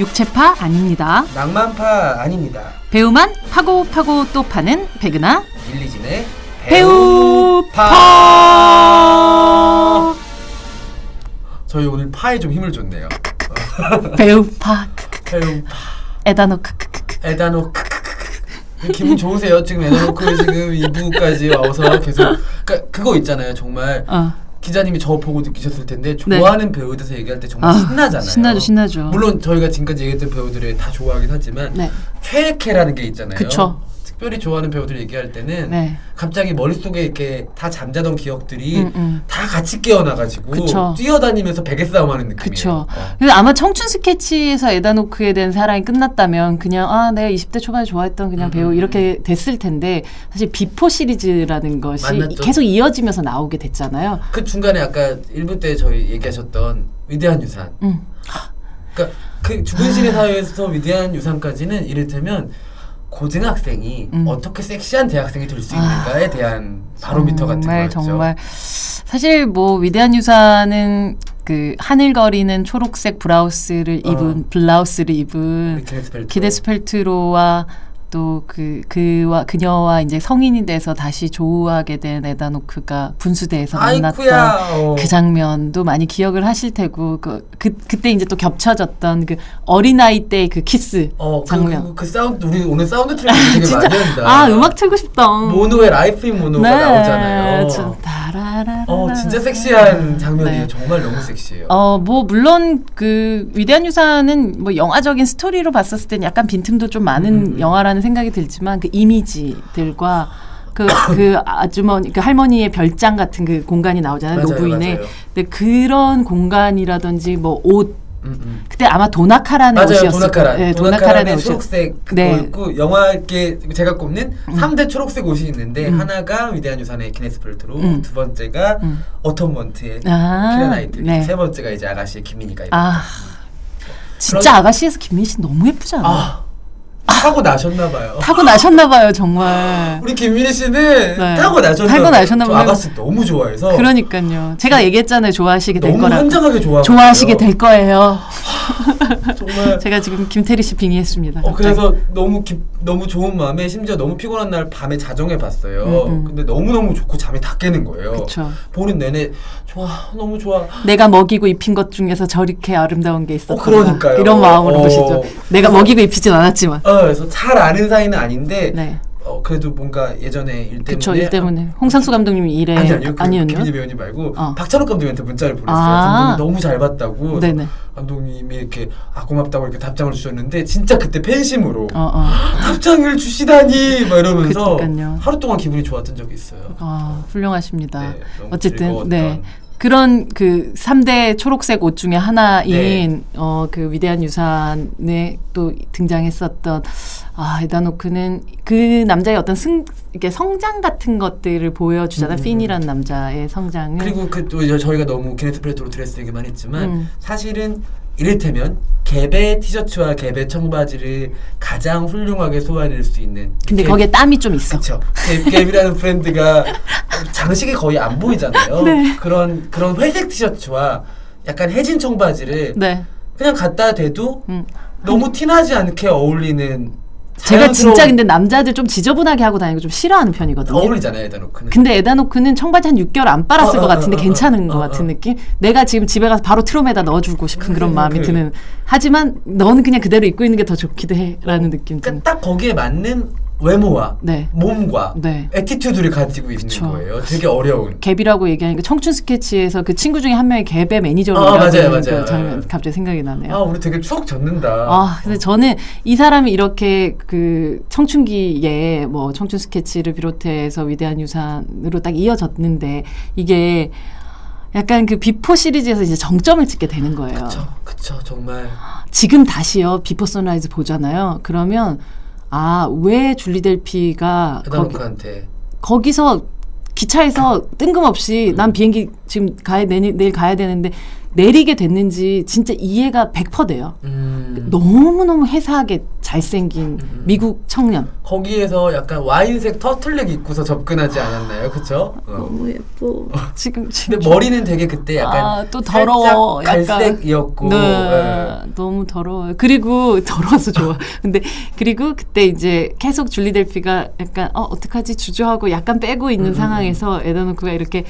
육체파 아닙니다. 낭만파 아닙니다. 배우만 파고 파고 또 파는 백은하 밀리진의 배우파. 저희 오늘 파에 좀 힘을 줬네요. 배우파. 배우파. 에다노 크크크크. 에다노. 기분 좋으세요? 지금 에다노크 지금 2부까지 와서 계속 그러니까 그거 있잖아요. 정말 어. 기자님이 저 보고 느끼셨을 텐데 좋아하는 배우에 대해서 얘기할 때 정말 아, 신나잖아요. 신나죠, 신나죠. 물론 저희가 지금까지 얘기했던 배우들을 다 좋아하긴 하지만 네. 최애캐라는 게 있잖아요. 그쵸. 특별히 좋아하는 배우들 얘기할 때는 네. 갑자기 머릿속에 이렇게 다 잠자던 기억들이 음, 음. 다 같이 깨어나가지고 그쵸. 뛰어다니면서 베개 싸움하는 느낌이에요. 그쵸. 어. 그래서 아마 청춘 스케치에서 에단 호크에 대한 사랑이 끝났다면 그냥 아 내가 20대 초반에 좋아했던 그냥 음, 배우 음, 이렇게 됐을 텐데 사실 Before 시리즈라는 것이 만났죠. 계속 이어지면서 나오게 됐잖아요. 그 중간에 아까 1부 때 저희 얘기하셨던 위대한 유산. 음. 그러니까 그 죽은 신의 사회에서 위대한 유산까지는 이를테면 고등학생이 음. 어떻게 섹시한 대학생이 될 수 있는가에 대한 바로미터 같은 거였죠. 정말 사실 뭐 위대한 유사는 그 하늘거리는 초록색 브라우스를 어. 입은 블라우스를 입은 우리 키네스 펠트로. 기데스 펠트로와 또 그 그와 그녀와 이제 성인이 돼서 다시 조우하게 된 에다노크가 분수대에서 만났던. 어. 그 장면도 많이 기억을 하실 테고 그, 그 그때 이제 또 겹쳐졌던 그 어린 아이 때의 그 키스 어, 그, 장면. 그, 그 사운드 우리 오늘 사운드 트랙 되게 진짜 많이 한다. 아 음악 틀고 싶다. 모노의 Life in Mono가 나오잖아요. 저 다라라라. 어, 진짜 섹시한 장면이에요. 네. 정말 너무 섹시해요. 어, 뭐, 물론, 그, 위대한 유산은 뭐, 영화적인 스토리로 봤었을 땐 약간 빈틈도 좀 많은 음. 영화라는 생각이 들지만, 그 이미지들과 그, 그 아주머니, 그 할머니의 별장 같은 그 공간이 나오잖아요. 맞아요, 노부인의. 맞아요. 근데 그런 공간이라든지 뭐, 옷, 음, 음. 그때 아마 도나 카란 옷이었을 도나 카란. 네, 도나 카란 옷이. 초록색 네. 그거였고 영화계 제가 꼽는 삼 3대 초록색 옷이 있는데 음. 하나가 위대한 유산의 기네스 팰트로, 음. 두 번째가 음. Atonement의 아, 키이라 나이틀리, 네. 세 번째가 이제 아가씨의 김민희가 입은. 아. 진짜 아가씨에서 김민희 씨 너무 예쁘지 않아요? 아, 타고 나셨나 봐요. 타고 나셨나 봐요, 정말. 우리 김민희 씨는 네. 타고 나셨나 타고 봐요. 나셨나 저 봐요. 아가씨 너무 좋아해서 그러니까요. 제가 얘기했잖아요. 좋아하시게 될 거라고. 현장하게 좋아. 좋아하시게 될 거예요. 정말 제가 지금 김태리 씨 빙의했습니다. 어 그래서 너무 기, 너무 좋은 마음에 심지어 너무 피곤한 날 밤에 자정해 봤어요. 음, 음. 근데 너무 너무 좋고 잠이 다 깨는 거예요. 그쵸. 보는 내내 좋아 너무 좋아. 내가 먹이고 입힌 것 중에서 저렇게 아름다운 게 있었다. 어, 그러니까요. 이런 마음으로 어. 보시죠. 내가 먹이고 입히진 않았지만. 어 그래서 잘 아는 사이는 아닌데 네. 어 그래도 뭔가 예전에 일 때문에 그쵸. 일 때문에. 홍상수 감독님이 일에. 아니 아니요 그 아니었요 김희재 배우님 말고 어. 박찬욱 감독님한테 문자를 보냈어요. 아. 감독님 너무 잘 봤다고. 네네. 감독님이 이렇게 아 고맙다고 이렇게 답장을 주셨는데 진짜 그때 팬심으로 어, 어. 답장을 주시다니 막 이러면서 그러니까요. 하루 동안 기분이 좋았던 적이 있어요. 아, 훌륭하십니다. 네, 어쨌든, 즐거웠던. 네. 그런 그 3대 초록색 옷 중에 하나인 네. 어그 위대한 유산에 또 등장했었던 아 에단 호크는 그 남자의 어떤 승 이렇게 성장 같은 것들을 보여주잖아 음, 음, 핀이라는 남자의 성장을 그리고 그 또 저희가 너무 기네스 팰트로 드레스 얘기만 했지만 음. 사실은 이를테면 갭의 티셔츠와 갭의 청바지를 가장 훌륭하게 소화해낼 수 있는 근데 개- 거기에 땀이 좀 있어 그렇죠. 갭이라는 브랜드가 장식이 거의 안 보이잖아요. 네. 그런 그런 회색 티셔츠와 약간 해진 청바지를 네 그냥 갖다 대도 음. 너무 티나지 않게 어울리는 제가 진짜 근데 남자들 좀 지저분하게 하고 다니는 거 좀 싫어하는 편이거든요. 어울리잖아요, 에단 호크는. 근데 에단 호크는 청바지 한 6개월 안 빨았을 어, 것 어, 같은데 어, 어, 괜찮은 어, 것 어, 같은 어. 느낌? 내가 지금 집에 가서 바로 트롬에다 넣어주고 싶은 그런 그, 마음이 그. 드는. 하지만 너는 그냥 그대로 입고 있는 게 더 좋기도 해. 라는 느낌 좀. 그러니까 딱 거기에 맞는 외모와 네. 몸과 네. attitude를 가지고 있는 그쵸. 거예요. 되게 어려운. 갭이라고 얘기하니까 청춘 스케치에서 그 친구 중에 한 명이 갭의 매니저로 아, 맞아요, 그 맞아요. 예. 갑자기 생각이 나네요. 아, 우리 되게 추억 젖는다. 아, 근데 저는 이 사람이 이렇게 그 청춘기에 뭐 청춘 스케치를 비롯해서 위대한 유산으로 딱 이어졌는데 이게 약간 그 Before 시리즈에서 이제 정점을 찍게 되는 거예요. 그쵸, 그쵸, 정말. 지금 다시요 Before Sunrise 보잖아요. 그러면 아 왜 줄리 델피가 거기, 에단 호크한테. 거기서 기차에서 뜬금없이 난 비행기 지금 가야 내일, 내일 가야 되는데 내리게 됐는지 진짜 이해가 100% 돼요. 음. 너무너무 해사하게 잘생긴 음. 미국 청년. 거기에서 약간 와인색 터틀넥 입고서 접근하지 않았나요? 그쵸? 어. 예뻐. 지금 지금 근데 머리는 되게 그때 약간 아, 또 더러워. 갈색이었고 네, 예. 너무 더러워요. 그리고 더러워서 좋아. 근데 그리고 그때 이제 계속 줄리 델피가 약간 어 어떡하지 주저하고 약간 빼고 있는 음, 상황에서 에다노크가 이렇게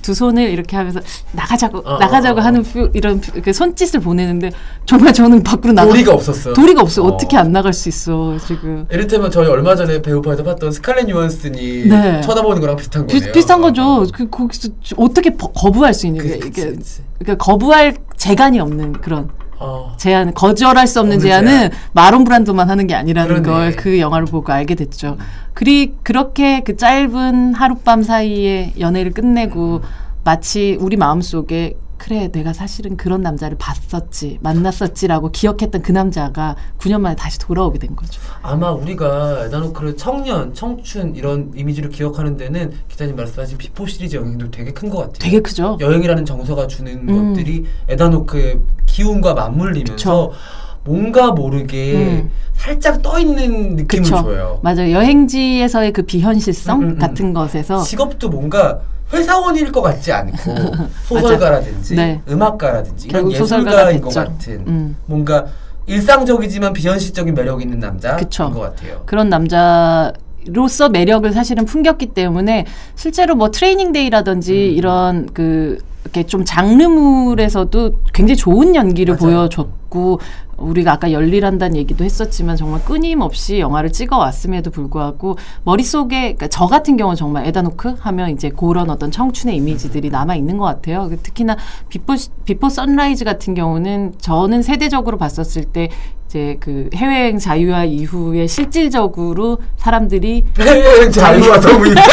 두 손을 이렇게 하면서 나가자고 어, 나가자고 어, 어. 하는 표- 이런 표- 그 손짓을 보내는데 정말 저는 밖으로 나가 도리가 없었어. 도리가 없어. 요 어. 어떻게 안 나갈 수 있어 지금. 이를테면 저희 얼마 전에 배우파에서 봤던 스칼렛 요한슨이 네. 쳐다보는 거랑 비슷한 비, 거네요. 비슷한 어, 거죠. 어. 그 거기서 어떻게 버- 거부할 수 있는 게 그치, 그치, 이게 그치. 그러니까 거부할 재간이 없는 그런 어. 제안 거절할 수 없는 없는 제안은 제안. 마론 브란도만 하는 게 아니라는 그러네. 걸 그 영화를 보고 알게 됐죠. 음. 그리 그렇게 그 짧은 하룻밤 사이에 연애를 끝내고 음. 마치 우리 마음 속에 그래 내가 사실은 그런 남자를 봤었지 만났었지라고 기억했던 그 남자가 9년 만에 다시 돌아오게 된 거죠. 아마 우리가 에단 호크를 청년, 청춘 이런 이미지로 기억하는 데는 기자님 말씀하신 Before 시리즈 영향도 되게 큰 것 같아요. 되게 크죠. 여행이라는 정서가 주는 음. 것들이 에단 호크의 기운과 맞물리면서 그쵸. 뭔가 모르게 음. 살짝 떠 있는 느낌을 그쵸. 줘요. 맞아요. 여행지에서의 그 비현실성 음, 음, 음. 같은 것에서 직업도 뭔가 회사원일 것 같지 않고 소설가라든지 네. 음악가라든지 이런 예술가인 것. 같은 음. 뭔가 일상적이지만 비현실적인 매력 있는 남자인 그쵸. 것 같아요. 그런 남자 로서 매력을 사실은 풍겼기 때문에 실제로 뭐 Training Day라든지 음. 이런 그 이렇게 좀 장르물에서도 굉장히 좋은 연기를 맞아요. 보여줬 고 우리가 아까 열일한다는 얘기도 했었지만 정말 끊임없이 영화를 찍어 왔음에도 불구하고 머릿속에 그러니까 저 같은 경우는 정말 에단 호크 하면 이제 그런 어떤 청춘의 이미지들이 남아 있는 것 같아요. 그 특히나 Before Before Sunrise 같은 경우는 저는 세대적으로 봤었을 때 이제 그 해외여행 자유화 이후에 실질적으로 사람들이 해외여행 자유가 너무 이상해.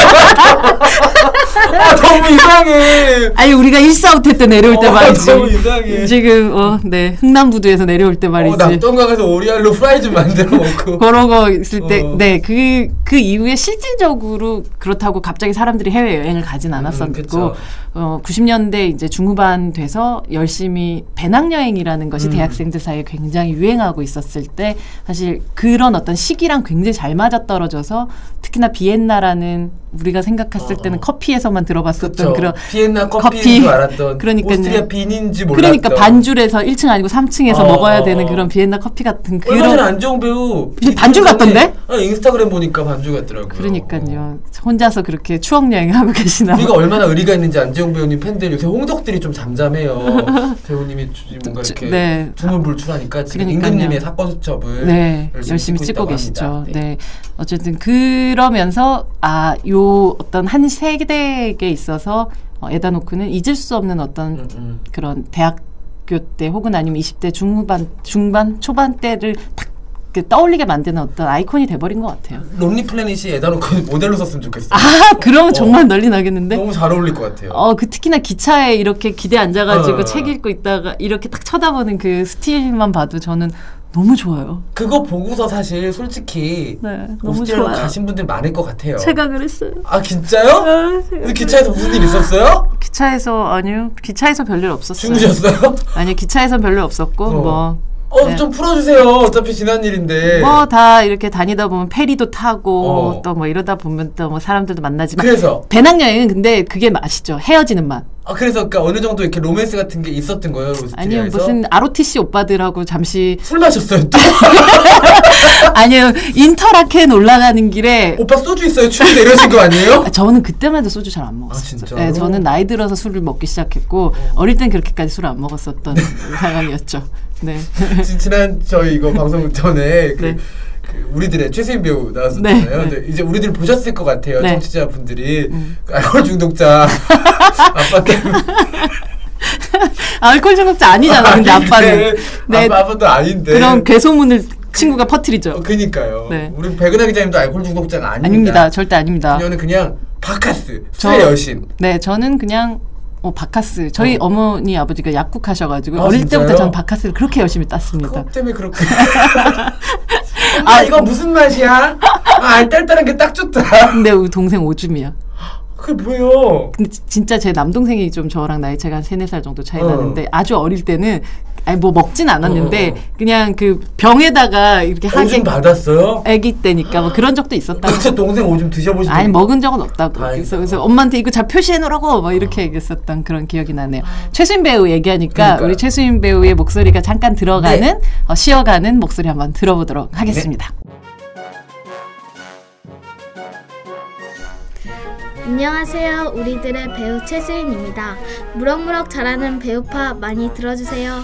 아, 너무 이상해. 아니 우리가 일사후퇴 때 내려올 때 어, 이상해. 지금 어 네 흥남부두에 서 내려올 때 말이지. 어, 낙동강에서 오리알로 프라이 좀 만들어 먹고. 그런 거 있을 어. 때, 네, 그, 그 이후에 실질적으로 그렇다고 갑자기 사람들이 해외여행을 가진 않았었고, 음. 어, 90년대 이제 중후반 돼서 열심히 배낭여행이라는 것이 음. 대학생들 사이에 굉장히 유행하고 있었을 때, 사실 그런 어떤 시기랑 굉장히 잘 맞아떨어져서, 특히나 비엔나라는 우리가 생각했을 어, 때는 어. 커피에서만 들어봤었던 그쵸. 그런 비엔나 커피인 커피. 그러니까요. 오스트리아 빈인지 몰랐던 그러니까 반줄에서 1층 아니고 3층에서 어, 먹어야 어, 되는 어. 그런 비엔나 커피 같은 얼마 그런 안정 배우 반줄 같던데? 아, 인스타그램 보니까 반줄 같더라고요. 그러니까요. 혼자서 그렇게 추억 여행하고 계시나. 우리가 얼마나 의리가 있는지 안재홍 배우님 팬들 요새 홍덕들이 좀 잠잠해요. 배우님이 주- 뭔가 저- 이렇게 네. 두문불출하니까 지금 그러니까요. 임금님의 사건 수첩을 네, 열심히 찍고 찍고 계시죠. 합니다. 네. 어쨌든 그러면서 아, 요 어떤 한 세대에게 있어서 어, 에다노크는 잊을 수 없는 어떤 음, 음. 그런 대학교 때 혹은 아니면 20대 중후반, 중반, 초반 때를 탁 이렇게 떠올리게 만드는 어떤 아이콘이 돼버린 것 같아요. 론리 플래닛이 에다노크 모델로 썼으면 좋겠어요. 아, 그러면 어. 정말 난리 나겠는데? 너무 잘 어울릴 것 같아요. 어, 그 특히나 기차에 이렇게 기대 앉아가지고 어. 책 읽고 있다가 이렇게 딱 쳐다보는 그 스틸만 봐도 저는 너무 좋아요. 그거 보고서 사실 솔직히 네, 너무 오스트리아로 좋아요. 가신 분들 많을 것 같아요. 제가 그랬어요. 아 진짜요? 아, 제가 근데 기차에서 무슨 일 있었어요? 기차에서 아니요 기차에서 별일 없었어요. 주무셨어요? 아니요 기차에선 별일 없었고 어. 뭐. 어, 네. 좀 풀어주세요. 어차피 지난 일인데. 뭐 다 이렇게 다니다 보면 페리도 타고 어. 또뭐 이러다 보면 또 뭐 사람들도 만나지만 그래서 배낭여행은 근데 그게 맛이죠 헤어지는 맛 아 그래서 그러니까 어느 정도 이렇게 로맨스 같은 게 있었던 거예요 오스트리아에서. 아니요 무슨 ROTC 오빠들하고 잠시 술 마셨어요 또. 아니요 인터라켄 올라가는 길에 오빠 소주 있어요 추운데 이러신 거 아니에요? 아, 저는 그때만 해도 소주 잘 안 먹었어요. 진짜로? 네, 저는 나이 들어서 술을 먹기 시작했고 어. 릴땐 그렇게까지 술을 안 먹었었던 상황이었죠. 네. 지- 지난 저희 이거 방송 전에 그, 네. 그 우리들의 최수인 배우 나왔었잖아요. 네, 네. 근데 이제 우리들 보셨을 것 같아요. 네. 청취자분들이 음. 그 알코올 중독자 아빠 때문에 알코올 중독자 아니잖아. 근데 아빠는. 네. 아빠 아빠도 아닌데. 그런 괴소문을 친구가 퍼뜨리죠. 어, 그니까요. 네. 우리 백은하 기자님도 알코올 중독자가 아닙니다. 아닙니다. 절대 아닙니다. 그녀는 그냥 바카스 저- 여신. 네, 저는 그냥 어, 바카스. 저희 어. 어. 머니 아버지가 약국하셔가지고 아, 어릴 진짜요? 때부터 전 바카스를 그렇게 열심히 땄습니다. 그것 때문에 그렇게. 아 이거 무슨 맛이야? 아 알딸딸한 게 딱 좋다. 근데 우리 동생 오줌이야. 그게 뭐예요? 근데 지- 진짜 제 남동생이 좀 저랑 나이 차가 한 세네 살 정도 차이 어. 나는데 아주 어릴 때는 아니 뭐 먹진 않았는데 어, 어, 어. 그냥 그 병에다가 이렇게 하게 오줌 받았어요? 아기 때니까 뭐 그런 적도 있었다고. 진짜 동생 오줌 드셔보신 아니 적 먹은 적은 없다고. 다행이다. 그래서, 그래서 엄마한테 이거 잘 표시해 놓으라고 막 이렇게 얘기했었던 그런 기억이 나네요. 최수인 배우 얘기하니까 그러니까요. 우리 최수인 배우의 목소리가 잠깐 들어가는 네. 어, 쉬어가는 목소리 한번 들어보도록 하겠습니다. 안녕하세요. 우리들의 배우 최수인입니다. 무럭무럭 자라는 배우파 많이 들어주세요.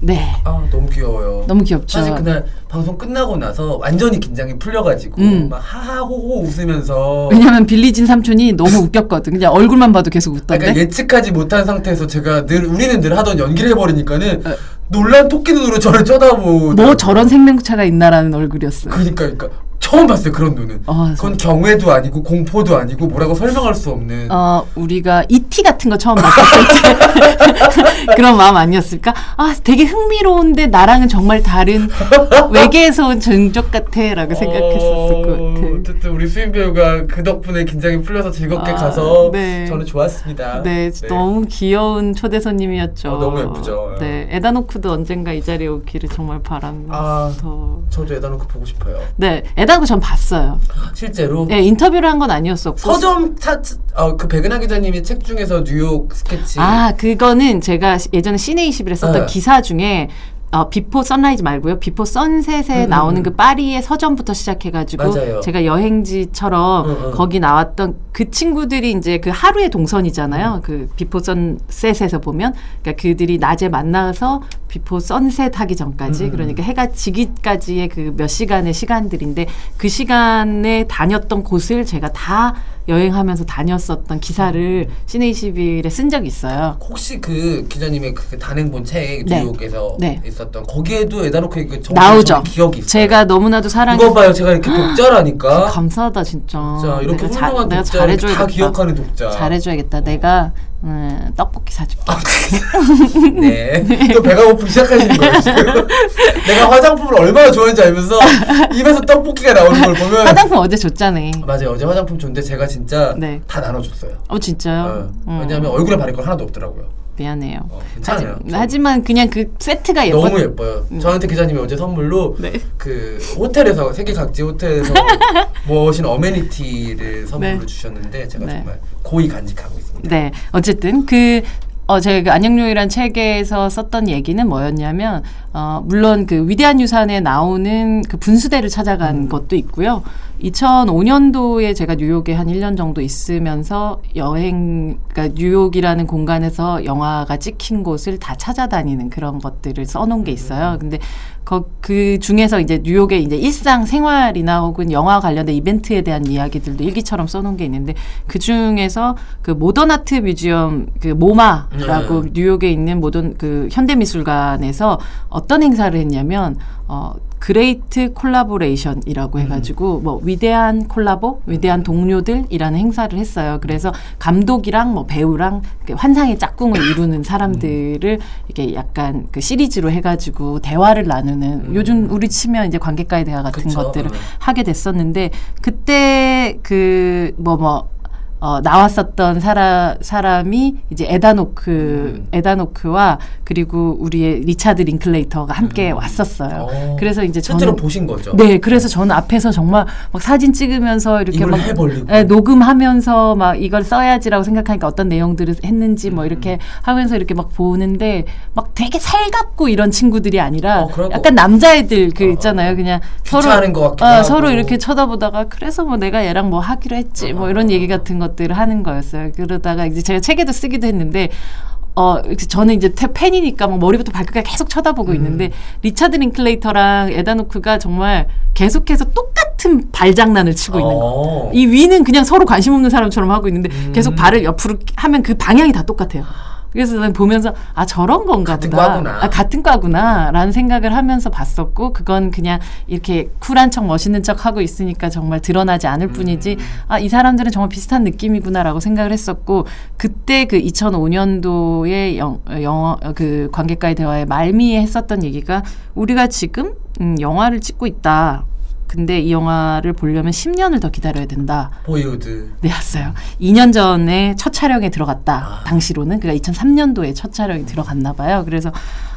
네. 아 너무 귀여워요. 너무 귀엽죠. 사실 그날 방송 끝나고 나서 완전히 긴장이 풀려가지고 음. 막 하하호호 웃으면서 왜냐면 빌리진 삼촌이 너무 웃겼거든. 그냥 얼굴만 봐도 계속 웃던데. 약간 예측하지 못한 상태에서 제가 늘 우리는 늘 하던 연기를 해버리니까는 어. 놀란 토끼 눈으로 저를 쳐다보. 뭐 저런 생명차가 있나라는 얼굴이었어요. 그러니까 그러니까 처음 봤어요 그런 눈은. 어, 그건 경외도 아니고 공포도 아니고 뭐라고 설명할 수 없는. 어, 우리가 이티 같은 거 처음 봤을 때 그런 마음 아니었을까? 아, 되게 흥미로운데 나랑은 정말 다른 외계에서 온 종족 같아라고 생각했었을 것 어, 같아. 어쨌든 우리 수인 배우가 그 덕분에 긴장이 풀려서 즐겁게 아, 가서 네. 저는 좋았습니다. 네, 너무 귀여운 초대 손님이었죠. 어, 너무 예쁘죠. 네, 에다노크도 언젠가 이 자리에 오기를 정말 바라면서. 아. 저도 에단 호크 보고 싶어요. 네, 에단 호크 전 봤어요. 실제로 네, 인터뷰를 한 건 아니었었고. 서점 차, 어, 그 백은하 기자님이 책 중에서 뉴욕 스케치. 아, 그거는 제가 시- 예전에 씨네21에 썼던 네. 기사 중에 어, Before Sunrise 말고요. Before Sunset에 음, 나오는 음. 그 파리의 서점부터 시작해가지고 맞아요. 제가 여행지처럼 음, 음. 거기 나왔던 그 친구들이 이제 그 하루의 동선이잖아요. 음. 그 비포 선셋에서 보면 그러니까 그들이 낮에 만나서 비포 선셋 하기 전까지 음, 음. 그러니까 해가 지기까지의 그 몇 시간의 시간들인데 그 시간에 다녔던 곳을 제가 다 여행하면서 다녔었던 기사를 시네21에 쓴 적이 있어요. 혹시 그 기자님의 그 단행본 책 네. 뉴욕에서 네. 있었던 거기에도 에단 호크 그 나오죠. 기억이 있어요. 제가 너무나도 사랑해. 이거 봐요, 제가 이렇게 독자라니까. 감사하다 진짜. 자 이렇게 내가 훌륭한 독자, 다 잘해줘야겠다. 기억하는 독자. 잘해줘야겠다. 내가 음, 떡볶이 사줄게. 네. 또 배가 고프기 시작하시는 거예요 지금. 내가 화장품을 얼마나 좋아하는지 알면서 입에서 떡볶이가 나오는 걸 보면. 화장품 어제 줬잖아. 맞아요. 어제 화장품 줬는데 제가 진짜 네. 다 나눠줬어요. 어 진짜요? 어, 음, 왜냐하면 얼굴에 바를 거 하나도 없더라고요. 미안해요. 어, 괜찮아요. 하지, 하지만 그냥 그 세트가 예뻐. 너무 예뻐요. 저한테 기자님이 어제 선물로 네. 그 호텔에서 세계 각지 호텔에서 모신 어메니티를 선물로 네. 주셨는데 제가 네. 정말 고이 간직하고 있습니다. 네, 어쨌든 그 어, 제가 그 안녕요이란 책에서 썼던 얘기는 뭐였냐면, 어, 물론 그 위대한 유산에 나오는 그 분수대를 찾아간 음. 것도 있고요. 2005년도에 제가 뉴욕에 한 1년 정도 있으면서 여행, 그러니까 뉴욕이라는 공간에서 영화가 찍힌 곳을 다 찾아다니는 그런 것들을 써놓은 게 있어요. 근데 거, 그 중에서 이제 뉴욕의 이제 일상 생활이나 혹은 영화 관련된 이벤트에 대한 이야기들도 일기처럼 써놓은 게 있는데 그 중에서 그 모던 아트 뮤지엄 그 모마라고 네. 뉴욕에 있는 모던 그 현대 미술관에서 어떤 행사를 했냐면 어 great collaboration이라고 해가지고 뭐 위대한 콜라보, 위대한 동료들이라는 행사를 했어요. 그래서 감독이랑 뭐 배우랑 환상의 짝꿍을 이루는 사람들을 이렇게 약간 그 시리즈로 해가지고 대화를 나누는 요즘 우리 치면 이제 관객과의 대화 같은 그쵸. 것들을 음. 하게 됐었는데 그때 그 뭐뭐 어, 나왔었던 사람, 사람이 이제 에단 호크, 음. 에단 호크와 그리고 우리의 리차드 링클레이터가 함께 음. 왔었어요. 어, 그래서 이제 실제로 저는 보신 거죠? 네, 그래서 저는 앞에서 정말 막 사진 찍으면서 이렇게 막 헤벌리고. 네, 녹음하면서 막 이걸 써야지라고 생각하니까 어떤 내용들을 했는지 뭐 이렇게 하면서 이렇게 막 보는데 막 되게 살갑고 이런 친구들이 아니라 어, 약간 남자애들 그 어, 있잖아요. 그냥 서로 귀찮은 것 같기도 어, 하고. 서로 이렇게 쳐다보다가 그래서 뭐 내가 얘랑 뭐 하기로 했지 뭐 이런 얘기 같은 것들을 하는 거였어요. 그러다가 이제 제가 책에도 쓰기도 했는데 어, 저는 이제 태- 팬이니까 막 머리부터 발끝까지 계속 쳐다보고 음. 있는데 리차드 링클레이터랑 에단 호크가 정말 계속해서 똑같은 발장난을 치고 있는 거. 어. 이 위는 그냥 서로 관심 없는 사람처럼 하고 있는데 음. 계속 발을 옆으로 하면 그 방향이 다 똑같아요. 그래서 난 보면서 아 저런 건가 같은 보다. 과구나. 아 같은 과구나라는 생각을 하면서 봤었고 그건 그냥 이렇게 쿨한 척 멋있는 척 하고 있으니까 정말 드러나지 않을 뿐이지 음. 아이 사람들은 정말 비슷한 느낌이구나라고 생각을 했었고 그때 그 2005년도에 영, 영화 그 관객과의 대화에 말미에 했었던 얘기가 우리가 지금 음, 영화를 찍고 있다. 근데 이 영화를 보려면 10년을 더 기다려야 된다. 보이우드. 네, 왔어요. 2년 전에 첫 촬영에 들어갔다. 아. 당시로는 그러니까 2003년도에 첫 촬영이 들어갔나 봐요. 그래서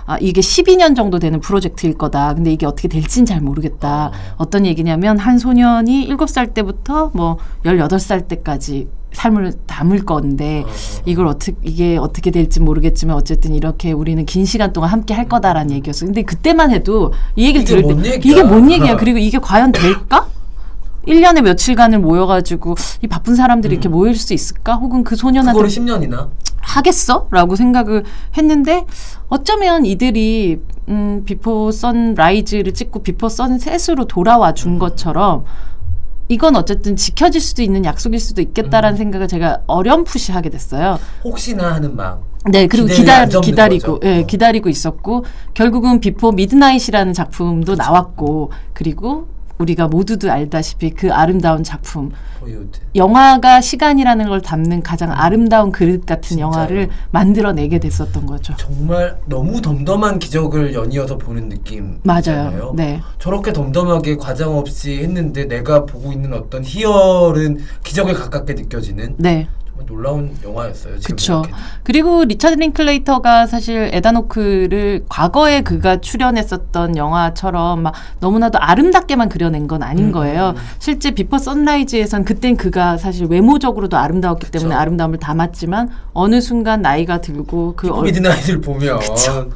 아, 이게 12년 정도 되는 프로젝트일 거다. 근데 이게 어떻게 될진 잘 모르겠다. 아. 어떤 얘기냐면 한 소년이 7살 때부터 뭐 18살 때까지 삶을 담을 건데 어. 이걸 어떻게 이게 어떻게 될지 모르겠지만 어쨌든 이렇게 우리는 긴 시간 동안 함께 할 거다라는 얘기였어. 근데 그때만 해도 이 얘기를 들을 뭔때 얘기야? 이게 뭔 얘기야? 그리고 이게 과연 될까? 1년에 며칠간을 모여가지고 이 바쁜 사람들이 이렇게 모일 수 있을까? 혹은 그 소년한테 그거를 10년이나. 하겠어? 라고 생각을 했는데 어쩌면 이들이 음, 비포 선라이즈를 찍고 비포 선셋으로 돌아와 준 것처럼 이건 어쨌든 지켜질 수도 있는 약속일 수도 있겠다라는 생각을 제가 어렴풋이 하게 됐어요. 혹시나 하는 마음. 네, 그리고 기다, 기다리고. 예, 어. 기다리고 있었고, 결국은 비포 미드나잇이라는 작품도 나왔고, 그리고 우리가 모두도 알다시피 그 아름다운 작품, 보이후드. 영화가 시간이라는 걸 담는 가장 아름다운 그릇 같은 진짜요. 영화를 만들어내게 됐었던 거죠. 정말 너무 덤덤한 기적을 연이어서 보는 느낌. 맞아요. 네. 저렇게 덤덤하게 과장 없이 했는데 내가 보고 있는 어떤 희열은 기적에 가깝게 느껴지는 네. 정말 놀라운 영화였어요. 그쵸. 생각해도. 그리고 리차드 링클레이터가 사실 에단 호크를 과거에 그가 출연했었던 영화처럼 막 너무나도 아름답게만 그려낸 건 아닌 음, 거예요. 음. 실제 비포 선라이즈에선 그땐 그가 사실 외모적으로도 아름다웠기 때문에 그쵸. 아름다움을 담았지만 어느 순간 나이가 들고 그 미드나잇을 보면 사실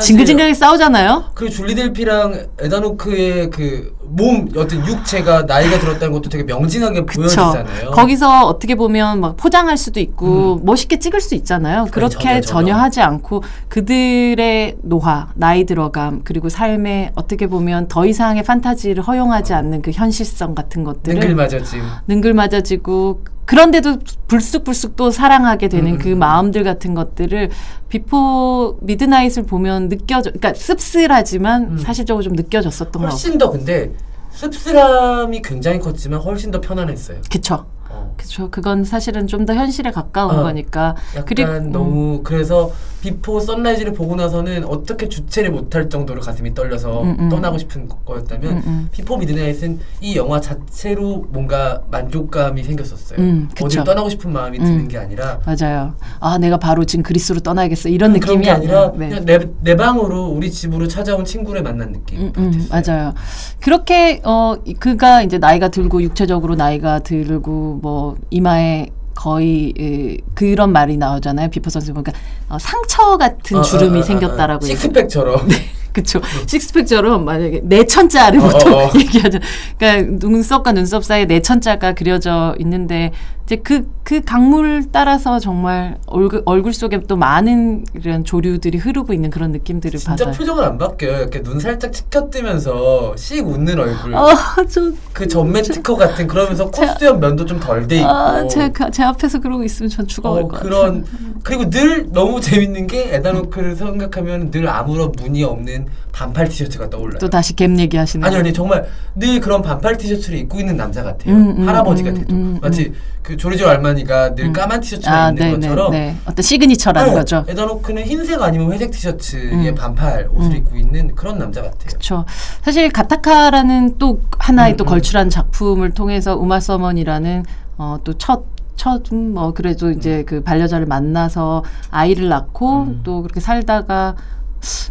징글징글하게 싸우잖아요. 그 줄리 델피랑 에단 호크의 그 몸 어떤 육체가 나이가 들었다는 것도 되게 명징하게 그쵸. 보여지잖아요. 거기서 어떻게 보면 막 포장할 수도 있고 멋있게 찍을 수 있잖아요. 그렇게 전혀, 전혀, 전혀. 하지 않고 그들의 노화, 나이 들어감 그리고 삶에 어떻게 보면 더 이상의 판타지를 허용하지 않는 그 현실성 같은 것들을 능글맞아짐. 능글맞아지고 그런데도 불쑥불쑥 또 사랑하게 되는 음, 그 음. 마음들 같은 것들을 비포 미드나잇을 보면 느껴져 그러니까 씁쓸하지만 음. 사실적으로 좀 느껴졌었던 것 같아요. 훨씬 더 근데 씁쓸함이 굉장히 컸지만 훨씬 더 편안했어요. 그쵸. 어. 그쵸. 그건 사실은 좀 더 현실에 가까운 어. 거니까. 약간 그리고, 음. 너무 그래서 비포 선라이즈를 보고 나서는 어떻게 주체를 못할 정도로 가슴이 떨려서 음, 음. 떠나고 싶은 거였다면 음, 음. 비포 미드나잇은 이 영화 자체로 뭔가 만족감이 생겼었어요. 음. 어딜 떠나고 싶은 마음이 음. 드는 게 아니라 맞아요. 아, 내가 바로 지금 그리스로 떠나야겠어. 이런 그런 느낌이 게 아니라 네. 그냥 내, 내 방으로 우리 집으로 찾아온 친구를 만난 느낌 음, 음. 맞아요. 그렇게 어 이- 그가 이제 나이가 들고 육체적으로 나이가 들고 뭐 이마에 거의 에, 그런 말이 나오잖아요. 비포 선셋 보니까 어, 상처 같은 어, 주름이 어, 어, 어, 생겼다라고 얘기- 식스팩처럼 그쵸. 식스팩처럼 만약에 내천자를 보통 어, 어. 얘기하죠. 그러니까 눈썹과 눈썹 사이에 내천자가 그려져 있는데 이제 그, 그 강물 따라서 정말 얼굴, 얼굴 속에 또 많은 이런 조류들이 흐르고 있는 그런 느낌들을 진짜 받아요. 표정은 안 바뀌어요. 이렇게 눈 살짝 치켜뜨면서 씩 웃는 얼굴. 아, 저, 그 전매 특허 같은 그러면서 콧수염 면도 좀 덜 돼 있고. 아, 제, 가- 제 앞에서 그러고 있으면 전 죽어갈 어, 것 같아요. 그런 그리고 늘 너무 재밌는 게 에단 호크를 생각하면 늘 아무런 무늬 없는 반팔 티셔츠가 떠올라요. 또 다시 갭 얘기하시는 아니 거. 아니 정말 늘 그런 반팔 티셔츠를 입고 있는 남자 같아요. 음, 음, 할아버지 음, 같아도 음, 마치 그 조르지오 알마니가 늘 까만 티셔츠만 아, 입는 네, 것처럼 네, 네. 어떤 시그니처라는 네, 거죠. 에단 호크는 흰색 아니면 회색 티셔츠에 음. 반팔 옷을 음. 입고 있는 그런 남자 같아요. 그렇죠. 사실 가타카라는 또 하나의 음, 또 음. 걸출한 작품을 통해서 우마 서먼이라는 어, 또첫 첫뭐 그래도 이제 그 반려자를 만나서 아이를 낳고 음. 또 그렇게 살다가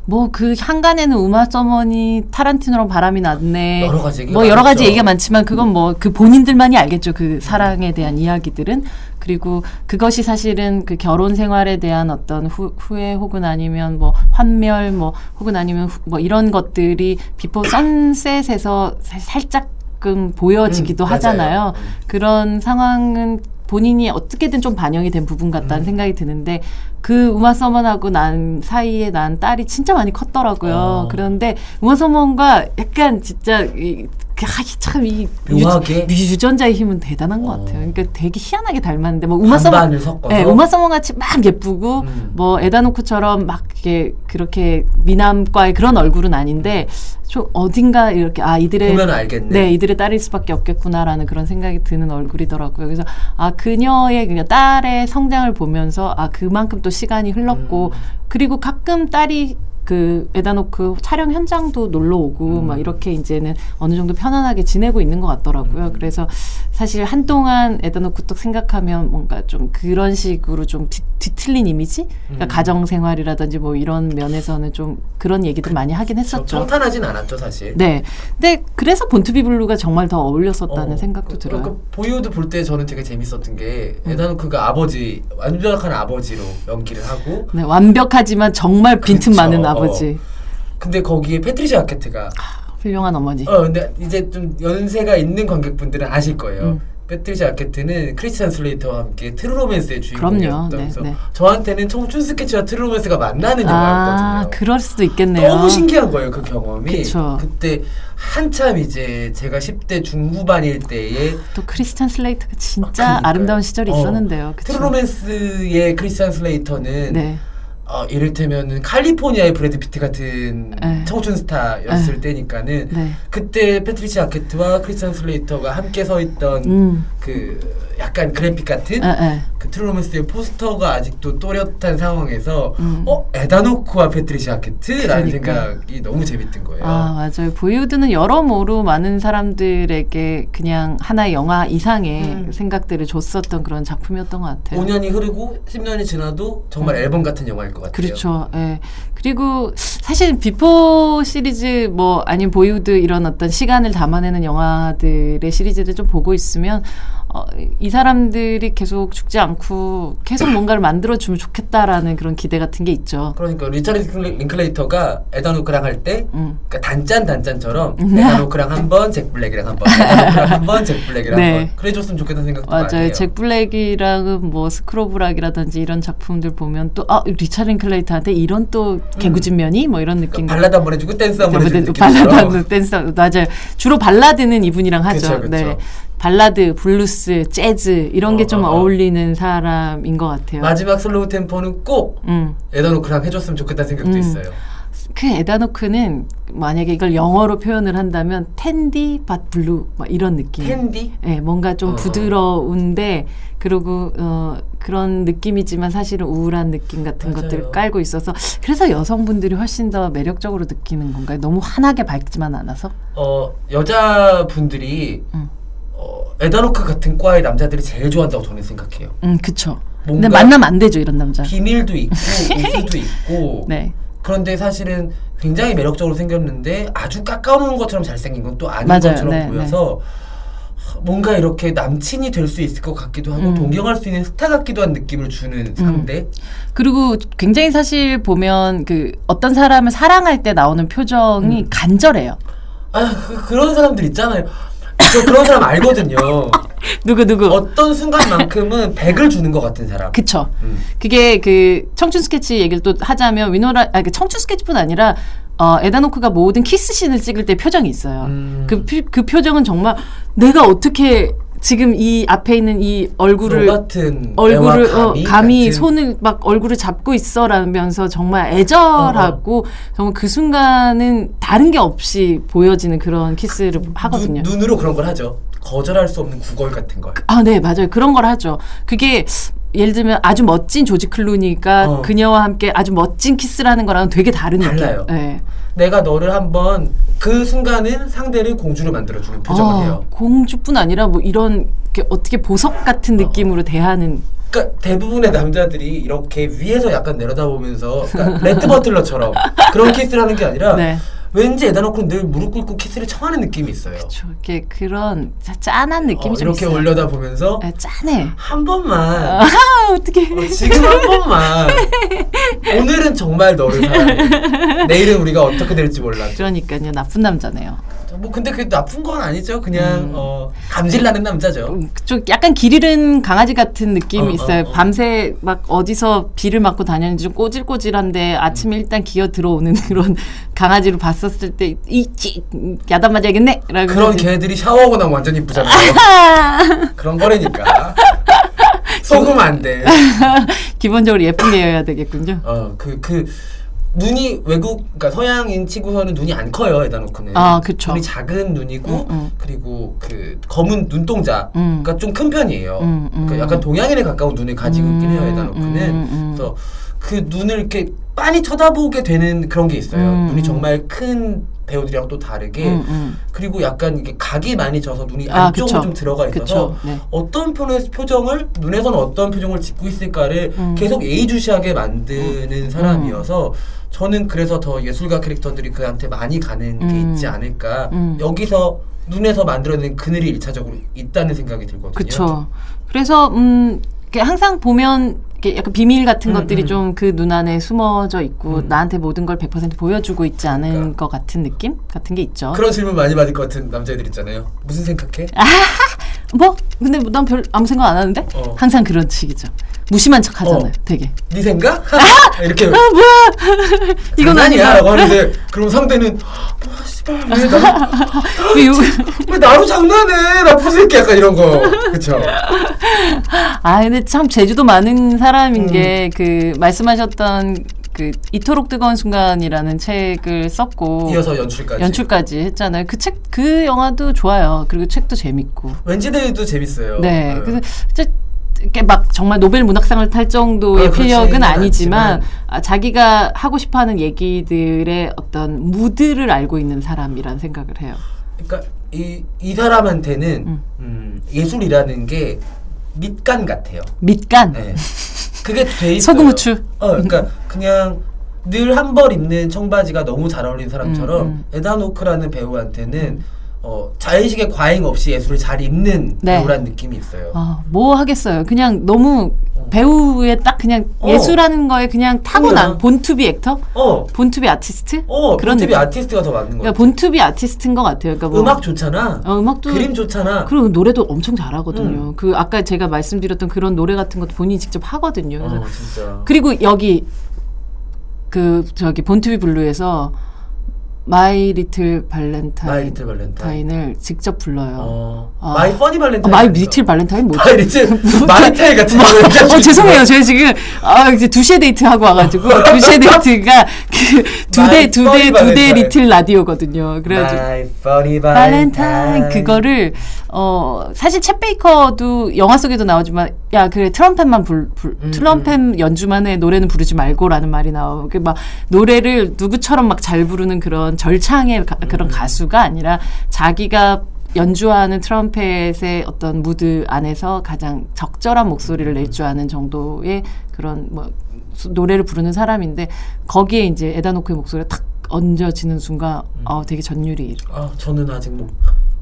뭐그 한간에는 우마 서먼이 타란티노랑 바람이 났네. 여러 가지 뭐 여러 가지. 얘기가 많지만 그건 뭐 그 본인들만이 알겠죠. 그 사랑에 대한 이야기들은 그리고 그것이 사실은 그 결혼 생활에 대한 어떤 후, 후회 혹은 아니면 뭐 환멸 뭐 혹은 아니면 후- 뭐 이런 것들이 비포 선셋에서 살- 살짝끔 보여지기도 음. 하잖아요. 음. 그런 상황은 본인이 어떻게든 좀 반영이 된 부분 같다는 음. 생각이 드는데 그 우마 서먼하고 난 사이에 난 딸이 진짜 많이 컸더라고요. 어. 그런데 우마 서먼과 약간 진짜 이, 참이 묘하게? 유전자의 힘은 대단한 것 어. 같아요. 그러니까 되게 희한하게 닮았는데 뭐 반반을 섞어서 네, 우마 서먼 같이 막 예쁘고 음. 뭐 에단 호크처럼 막 이렇게 그렇게 미남과의 그런 얼굴은 아닌데 좀 어딘가 이렇게 아 이들의 보면 알겠네. 네, 이들의 딸일 수밖에 없겠구나라는 그런 생각이 드는 얼굴이더라고요. 그래서 아 그녀의 그냥 딸의 성장을 보면서 아 그만큼 또 시간이 흘렀고 음. 그리고 가끔 딸이 그 에다노크 촬영 현장도 놀러 오고 음. 막 이렇게 이제는 어느 정도 편안하게 지내고 있는 것 같더라고요. 음. 그래서 사실 한동안 에다노크 또 생각하면 뭔가 좀 그런 식으로 좀 뒤, 뒤틀린 이미지, 그러니까 음. 가정 생활이라든지 뭐 이런 면에서는 좀 그런 얘기들 많이 하긴 했었죠. 평탄하진 않았죠 사실. 네. 근데 그래서 본투비 블루가 정말 더 어울렸었다는 어, 생각도 그, 들어요. 음. 그 보이후드 볼 때 저는 되게 재밌었던 게 에단 호크가 아버지 완벽한 아버지로 연기를 하고 네, 완벽하지만 정말 빈틈 그쵸. 많은 아버지. 근데 거기에 패트리샤 아케트가 훌륭한 어머니. 어 근데 이제 좀 연세가 있는 관객분들은 아실 거예요. 음. 패트리샤 아케트는 크리스찬 슬레이터와 함께 트루 로맨스의 그럼요. 주인공이었다면서 네, 네. 저한테는 청춘 스케치와 트루 로맨스가 만나는 아, 영화였거든요. 그럴 수도 있겠네요. 너무 신기한 거예요 그 경험이. 그쵸. 때 한참 이제 제가 10대 중후반일 때에 또 크리스찬 슬레이트가 진짜. 아, 름다운 시절이 어, 있었는데요. 그쵸? 트루 로맨스의 크리스찬 슬레이터는 네. 어, 이를테면은 칼리포니아의 브래드 피트 같은 에. 청춘 스타였을 에. 때니까는 네. 그때 패트리시 아케트와 크리스찬 슬레이터가 함께 서 있던 음. 그 약간 그래픽 같은 에, 에. 그 트루로맨스의 포스터가 아직도 또렷한 상황에서 음. 어 에단 호크와 패트리시 아케트라는 그러니까. 생각이 너무 재밌던 거예요. 아, 맞아요. 보이후드는 여러모로 많은 사람들에게 그냥 하나의 영화 이상의 음. 생각들을 줬었던 그런 작품이었던 것 같아요. 5년이 흐르고 10년이 지나도 정말 앨범 같은 영화일 것 같아요. 음. 그렇죠. 예. 그리고 사실 비포 시리즈 뭐 아니면 보이후드 이런 어떤 시간을 담아내는 영화들의 시리즈를 좀 보고 있으면 어, 이 사람들이 계속 죽지 않고 계속 뭔가를 만들어 주면 좋겠다라는 그런 기대 같은 게 있죠. 그러니까 리차드 링클레- 링클레이터가 에단 호크랑 할때 음. 그러니까 단짠 단짠처럼 에단 호크랑 한 번, 잭 블랙이랑 한 번, 에단 호크랑 한 번, 잭 블랙이랑 네. 한 번. 그래줬으면 좋겠다는 생각도 많이 맞아요. 해요. 잭 블랙이랑은 뭐 스쿨 오브 락이라든지 이런 작품들 보면 또 아, 리차드 링클레이터한테 이런 또 개구진 면이 뭐 이런 느낌. 그러니까 발라드 한번 해주고 댄스 한번 해주는 네, 발라드 느낌처럼 하고 댄스 맞아요. 주로 발라드는 이분이랑 하죠. 그쵸, 그쵸. 네. 발라드, 블루스, 재즈 이런 게 어, 좀 어, 어, 어. 울리는 사람인 것 같아요. 마지막 슬로우 템포는 꼭 음. 에단 호크랑 해줬으면 좋겠다는 생각도 음. 있어요. 그 에단 호크는 만약에 이걸 영어로 표현을 한다면 tender but blue 막 이런 느낌. 캔디? 예, 뭔가 좀 어. 부드러운데 그리고 어 그런 느낌이지만 사실은 우울한 느낌 같은 맞아요. 것들을 깔고 있어서 그래서 여성분들이 훨씬 더 매력적으로 느끼는 건가요? 너무 환하게 밝지만 않아서? 어 여자분들이 음. 어, 에다노크 같은 과의 남자들이 제일 좋아한다고 저는 생각해요. 음, 그쵸. 근데 만나면 안 되죠, 이런 남자. 비밀도 있고 우수도 있고 네. 그런데 사실은 굉장히 매력적으로 생겼는데 아주 깎아놓은 것처럼 잘생긴 건 또 아닌 맞아요. 것처럼 네, 보여서 뭔가 이렇게 남친이 될 수 있을 것 같기도 하고 음. 동경할 수 있는 스타 같기도 한 느낌을 주는 상대. 그리고 굉장히 사실 보면 그 어떤 사람을 사랑할 때 나오는 표정이 음. 간절해요. 아 그, 그런 사람들 있잖아요. 저 그런 사람 알거든요. 누구 누구. 어떤 순간만큼은 100을 주는 것 같은 사람. 그쵸. 음. 그게 그 청춘 스케치 얘기를 또 하자면 위노나 아그 청춘 스케치뿐 아니라 어 에단 호크가 모든 키스 씬을 찍을 때 표정이 있어요. 음. 그, 피- 그 표정은 정말 내가 어떻게 지금 이 앞에 있는 이 얼굴을 저 같은 얼굴을 애와 어, 감히 손을 막 얼굴을 잡고 있어라면서 정말 애절하고 정말 그 순간은 다른 게 없이 보여지는 그런 키스를 하거든요. 눈, 눈으로 그런 걸 하죠. 거절할 수 없는 구걸 같은 걸. 아, 네, 맞아요. 그런 걸 하죠. 그게 예를 들면 아주 멋진 조지 클루니가 어. 그녀와 함께 아주 멋진 키스를 하는 거랑은 되게 다른 달라요. 느낌. 네. 내가 너를 한번 그 순간은 상대를 공주로 만들어주는 표정을 아, 해요. 공주뿐 아니라 뭐 이런 어떻게 보석 같은 느낌으로 대하는 그러니까 대부분의 남자들이 이렇게 위에서 약간 내려다보면서 그러니까 레트 버틀러처럼 그런 키스를 하는 게 아니라 네. 왠지 에다노크는 늘 무릎 꿇고 키스를 청하는 느낌이 있어요. 저 이렇게 그런 짜- 짠한 느낌이 어, 좀 이렇게 있어요. 올려다 보면서 네, 짠해. 한 번만 아, 어떻게? 어, 지금 한 번만 오늘은 정말 너를 사랑해. 내일은 우리가 어떻게 될지 몰라. 그러니까요. 나쁜 남자네요. 뭐 근데 그게 나쁜 건 아니죠. 그냥 음. 어, 감질 나는 남자죠. 음, 좀 약간 길 잃은 강아지 같은 느낌이 어, 있어요. 어, 어. 밤새 막 어디서 비를 맞고 다녔는지 좀 꼬질꼬질한데 아침에 일단 기어 들어오는 그런 강아지로 봤었을 때 이찌 야단 맞아야겠네. 라고 그런 그러지. 개들이 샤워하고 나면 완전 이쁘잖아요. 그런 거라니까. 속으면 안 돼. 기본적으로 예쁜 게여야 되겠군요. 어, 그, 그, 눈이 외국, 그러니까 서양인 치고서는 눈이 안 커요, 에다노크는. 아, 그쵸. 눈이 작은 눈이고, 음, 음. 그리고 그 검은 눈동자가 음. 좀큰 편이에요. 음, 음. 그러니까 약간 동양인에 가까운 눈을 가지고 있긴 해요, 음, 에다노크는. 음, 음. 그래서 그 눈을 이렇게 빤히 쳐다보게 되는 그런 게 있어요. 음, 눈이 음. 정말 큰 배우들이랑 또 다르게 음, 음. 그리고 약간 이게 각이 많이 져서 눈이 아, 안쪽으로 그쵸. 좀 들어가 있어서. 네. 어떤 표정을 눈에서는 어떤 표정을 짓고 있을까를 음. 계속 예의주시하게 만드는 사람이어서 저는 그래서 더 예술가 캐릭터들이 그한테 많이 가는 게 음. 있지 않을까 음. 여기서 눈에서 만들어낸 그늘이 일차적으로 있다는 생각이 들거든요. 그쵸. 그래서 음 항상 보면 약간 비밀 같은 음, 것들이 음. 좀그 눈 안에 숨어져 있고 음. 나한테 모든 걸 100% 보여주고 있지 않은 그러니까. 것 같은 느낌 같은 게 있죠. 그런 질문 많이 받을 것 같은 남자애들 있잖아요. 무슨 생각해? 뭐 근데 난 별 아무 생각 안 하는데 어. 항상 그런 식이죠. 무심한 척 하잖아요. 어. 되게. 네 생각? 이렇게 아 뭐야? 이건 아니야. 라고 하는데 그럼 상대는 뭐야 씨발 왜, 나, 왜 나로 장난해 나쁜 새끼 약간 이런 거 그쵸? 아 근데 참 제주도 많은 사람인 음. 게 그 말씀하셨던 그 이토록 뜨거운 순간이라는 책을 썼고 이어서 연출까지 연출까지 했잖아요. 그 책그 영화도 좋아요. 그리고 책도 재밌고. 왠지데이도 재밌어요. 네. 네. 그래서 진짜 이렇게 막 정말 노벨 문학상을 탈 정도의 필력은 아니지만 않지만. 아, 자기가 하고 싶어하는 얘기들의 어떤 무드를 알고 있는 사람이란 생각을 해요. 그러니까 이, 이 사람한테는 음. 음, 예술이라는 게 밑간 같아요. 밑간, 네. 그게 돼 있어요. 소금 후추. 어, 그러니까 그냥 늘 한 벌 입는 청바지가 너무 잘 어울리는 사람처럼 음, 음. 에단 호크라는 배우한테는 어, 자의식의 과잉 없이 예술을 잘 입는 네. 배우라는 느낌이 있어요. 아, 뭐 하겠어요. 그냥 너무 어. 배우의 딱 그냥 어. 예술하는 거에 그냥 타고난 그냥. born to be actor, 어, born to be 아티스트 어, 그런 TV 느낌. 아티스트가 더 맞는 거 그러니까. born to be 아티스트인 것 같아요. 그러니까 뭐 음악 좋잖아. 어, 음악도 그림 좋잖아. 그리고 노래도 엄청 잘하거든요. 음. 그 아까 제가 말씀드렸던 그런 노래 같은 것도 본인이 직접 하거든요. 그래서 어, 진짜. 그리고 여기 그 저기 본투비 블루에서 마이 리틀 발렌타인 마이 리틀 발렌타인. 을 직접 불러요. 어, 아. 마이 퍼니 어, 발렌타인. 마이 리틀 발렌타인 뭐지? 마이 리틀 마리텔 같은 거. 어 죄송해요. 저희 지금 아 이제 2시의 데이트 하고 와가지고 2시의 데이트가 그 두 대 두 대 두 대 발렌타인. 리틀 라디오거든요. 그래가지고 마이 퍼니 발렌타인 발렌타인. 그거를 어 사실 챗 베이커도 영화 속에도 나오지만 야 그래 트럼펫만 불, 불 음, 트럼펫 연주만 해 노래는 부르지 말고라는 말이 나오고 그막 노래를 누구처럼 막 잘 부르는 그런 절창의 가- 음. 그런 가수가 아니라 자기가 연주하는 트럼펫의 어떤 무드 안에서 가장 적절한 목소리를 낼 줄 아는 정도의 그런 뭐 수- 노래를 부르는 사람인데 거기에 이제 에다노크의 목소리가 탁 얹어지는 순간 음. 어 되게 전율이 아 저는 아직 뭐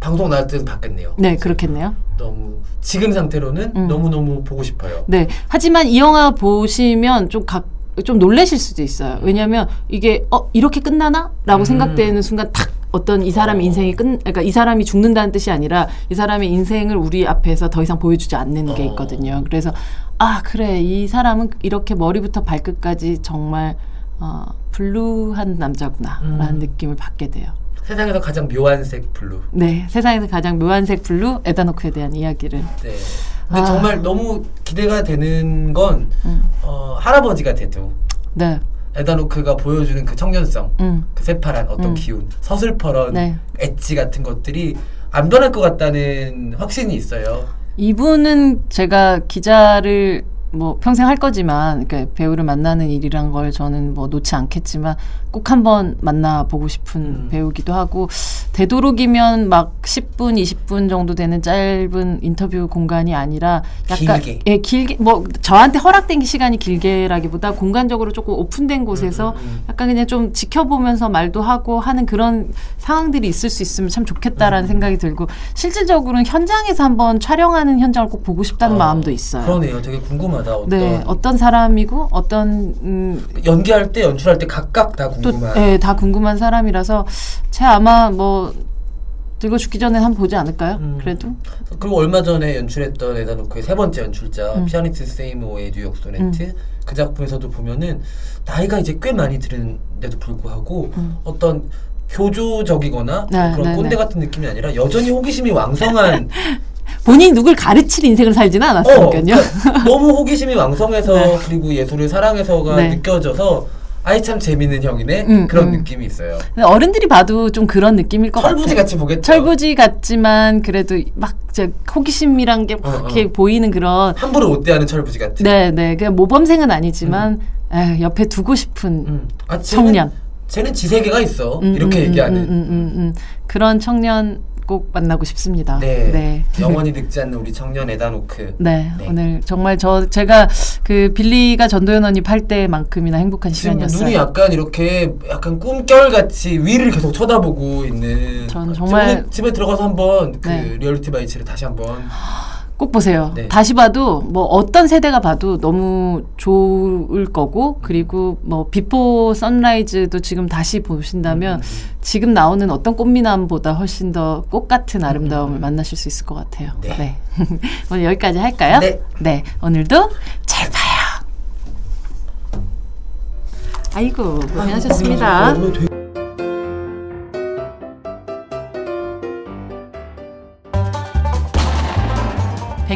방송 나올 때는 봤겠네요. 네, 그렇겠네요. 너무 지금 상태로는 음. 너무 너무 보고 싶어요. 네. 하지만 이 영화 보시면 좀 각, 좀 놀라실 수도 있어요. 왜냐하면 이게 어 이렇게 끝나나?라고 음. 생각되는 순간 탁 어떤 이 사람의 어. 인생이 끝, 그러니까 이 사람이 죽는다는 뜻이 아니라 이 사람의 인생을 우리 앞에서 더 이상 보여주지 않는 게 어. 있거든요. 그래서 아 그래 이 사람은 이렇게 머리부터 발끝까지 정말 어, blue한 남자구나라는 음. 느낌을 받게 돼요. 세상에서 가장 묘한 색 blue. 네, 세상에서 가장 묘한 색 blue 에단 호크에 대한 이야기를. 네. 근데 아. 정말 너무 기대가 되는 건 음. 어, 할아버지가 돼도 네, 에단 호크가 보여주는 그 청년성, 음, 그 새파란 어떤 음. 기운, 서슬퍼런 네. 엣지 같은 것들이 안 변할 것 같다는 확신이 있어요. 이분은 제가 기자를 뭐 평생 할 거지만 그러니까 배우를 만나는 일이란 걸 저는 뭐 놓지 않겠지만 꼭 한번 만나보고 싶은 음. 배우기도 하고 되도록이면 막 10분, 20분 정도 되는 짧은 인터뷰 공간이 아니라 약간 길게. 예, 길게 뭐 저한테 허락된 시간이 길게라기보다 공간적으로 조금 오픈된 곳에서 음, 음, 음. 약간 그냥 좀 지켜보면서 말도 하고 하는 그런 상황들이 있을 수 있으면 참 좋겠다라는 음. 생각이 들고 실질적으로는 현장에서 한번 촬영하는 현장을 꼭 보고 싶다는 어, 마음도 있어요. 그러네요. 되게 궁금 하다. 어떤 네, 어떤 사람이고 어떤 음, 연기할 때 연출할 때 각각 다또 궁금한. 예, 다 궁금한 사람이라서 제 아마 뭐 늙어 죽기 전에 한번 보지 않을까요? 음. 그래도 그리고 얼마 전에 연출했던 에다노크의 세 번째 연출자 음. 피아니스트 세이모의 뉴욕 소네트 그 작품에서도 보면은 나이가 이제 꽤 많이 들은데도 불구하고 음. 어떤 교조적이거나 네, 그런 네, 꼰대 네. 같은 느낌이 아니라 여전히 호기심이 왕성한 본인이 누굴 가르칠 인생을 살지는 어, 않았으니까요. 그러니까 너무 호기심이 왕성해서 네. 그리고 예술을 사랑해서가 네. 느껴져서 아이 참 재밌는 형이네 음, 그런 음. 느낌이 있어요. 어른들이 봐도 좀 그런 느낌일 것 철부지 같아요. 같이 보겠죠. 철부지 같지만 그래도 막저 호기심이란 게막 어, 어. 이렇게 보이는 그런 함부로 못 대하는 철부지 같은. 네, 네. 그냥 모범생은 아니지만 에, 옆에 두고 싶은 음. 아, 쟤는, 청년. 쟤는 지세계가 있어. 음, 이렇게 음, 얘기하는. 음, 음, 음, 음. 그런 청년 꼭 만나고 싶습니다. 네. 네. 영원히 늙지 않는 우리 청년 에단 호크. 네, 네. 오늘 정말 저 제가 그 빌리가 전도연 언니 팔 때만큼이나 행복한 시간이었어요. 눈이 약간 이렇게 약간 꿈결 같이 위를 계속 쳐다보고 있는. 전 정말- 집에 들어가서 한번 그 네. Reality Bites를 다시 한번. 꼭 보세요. 네. 다시 봐도 뭐 어떤 세대가 봐도 너무 좋을 거고 그리고 뭐 Before Sunrise도 지금 다시 보신다면 음, 음, 지금 나오는 어떤 꽃미남보다 훨씬 더 꽃 같은 아름다움을 만나실 수 있을 것 같아요. 네. 네. 오늘 여기까지 할까요? 네. 오늘도 잘 봐요. 아이고 고생하셨습니다.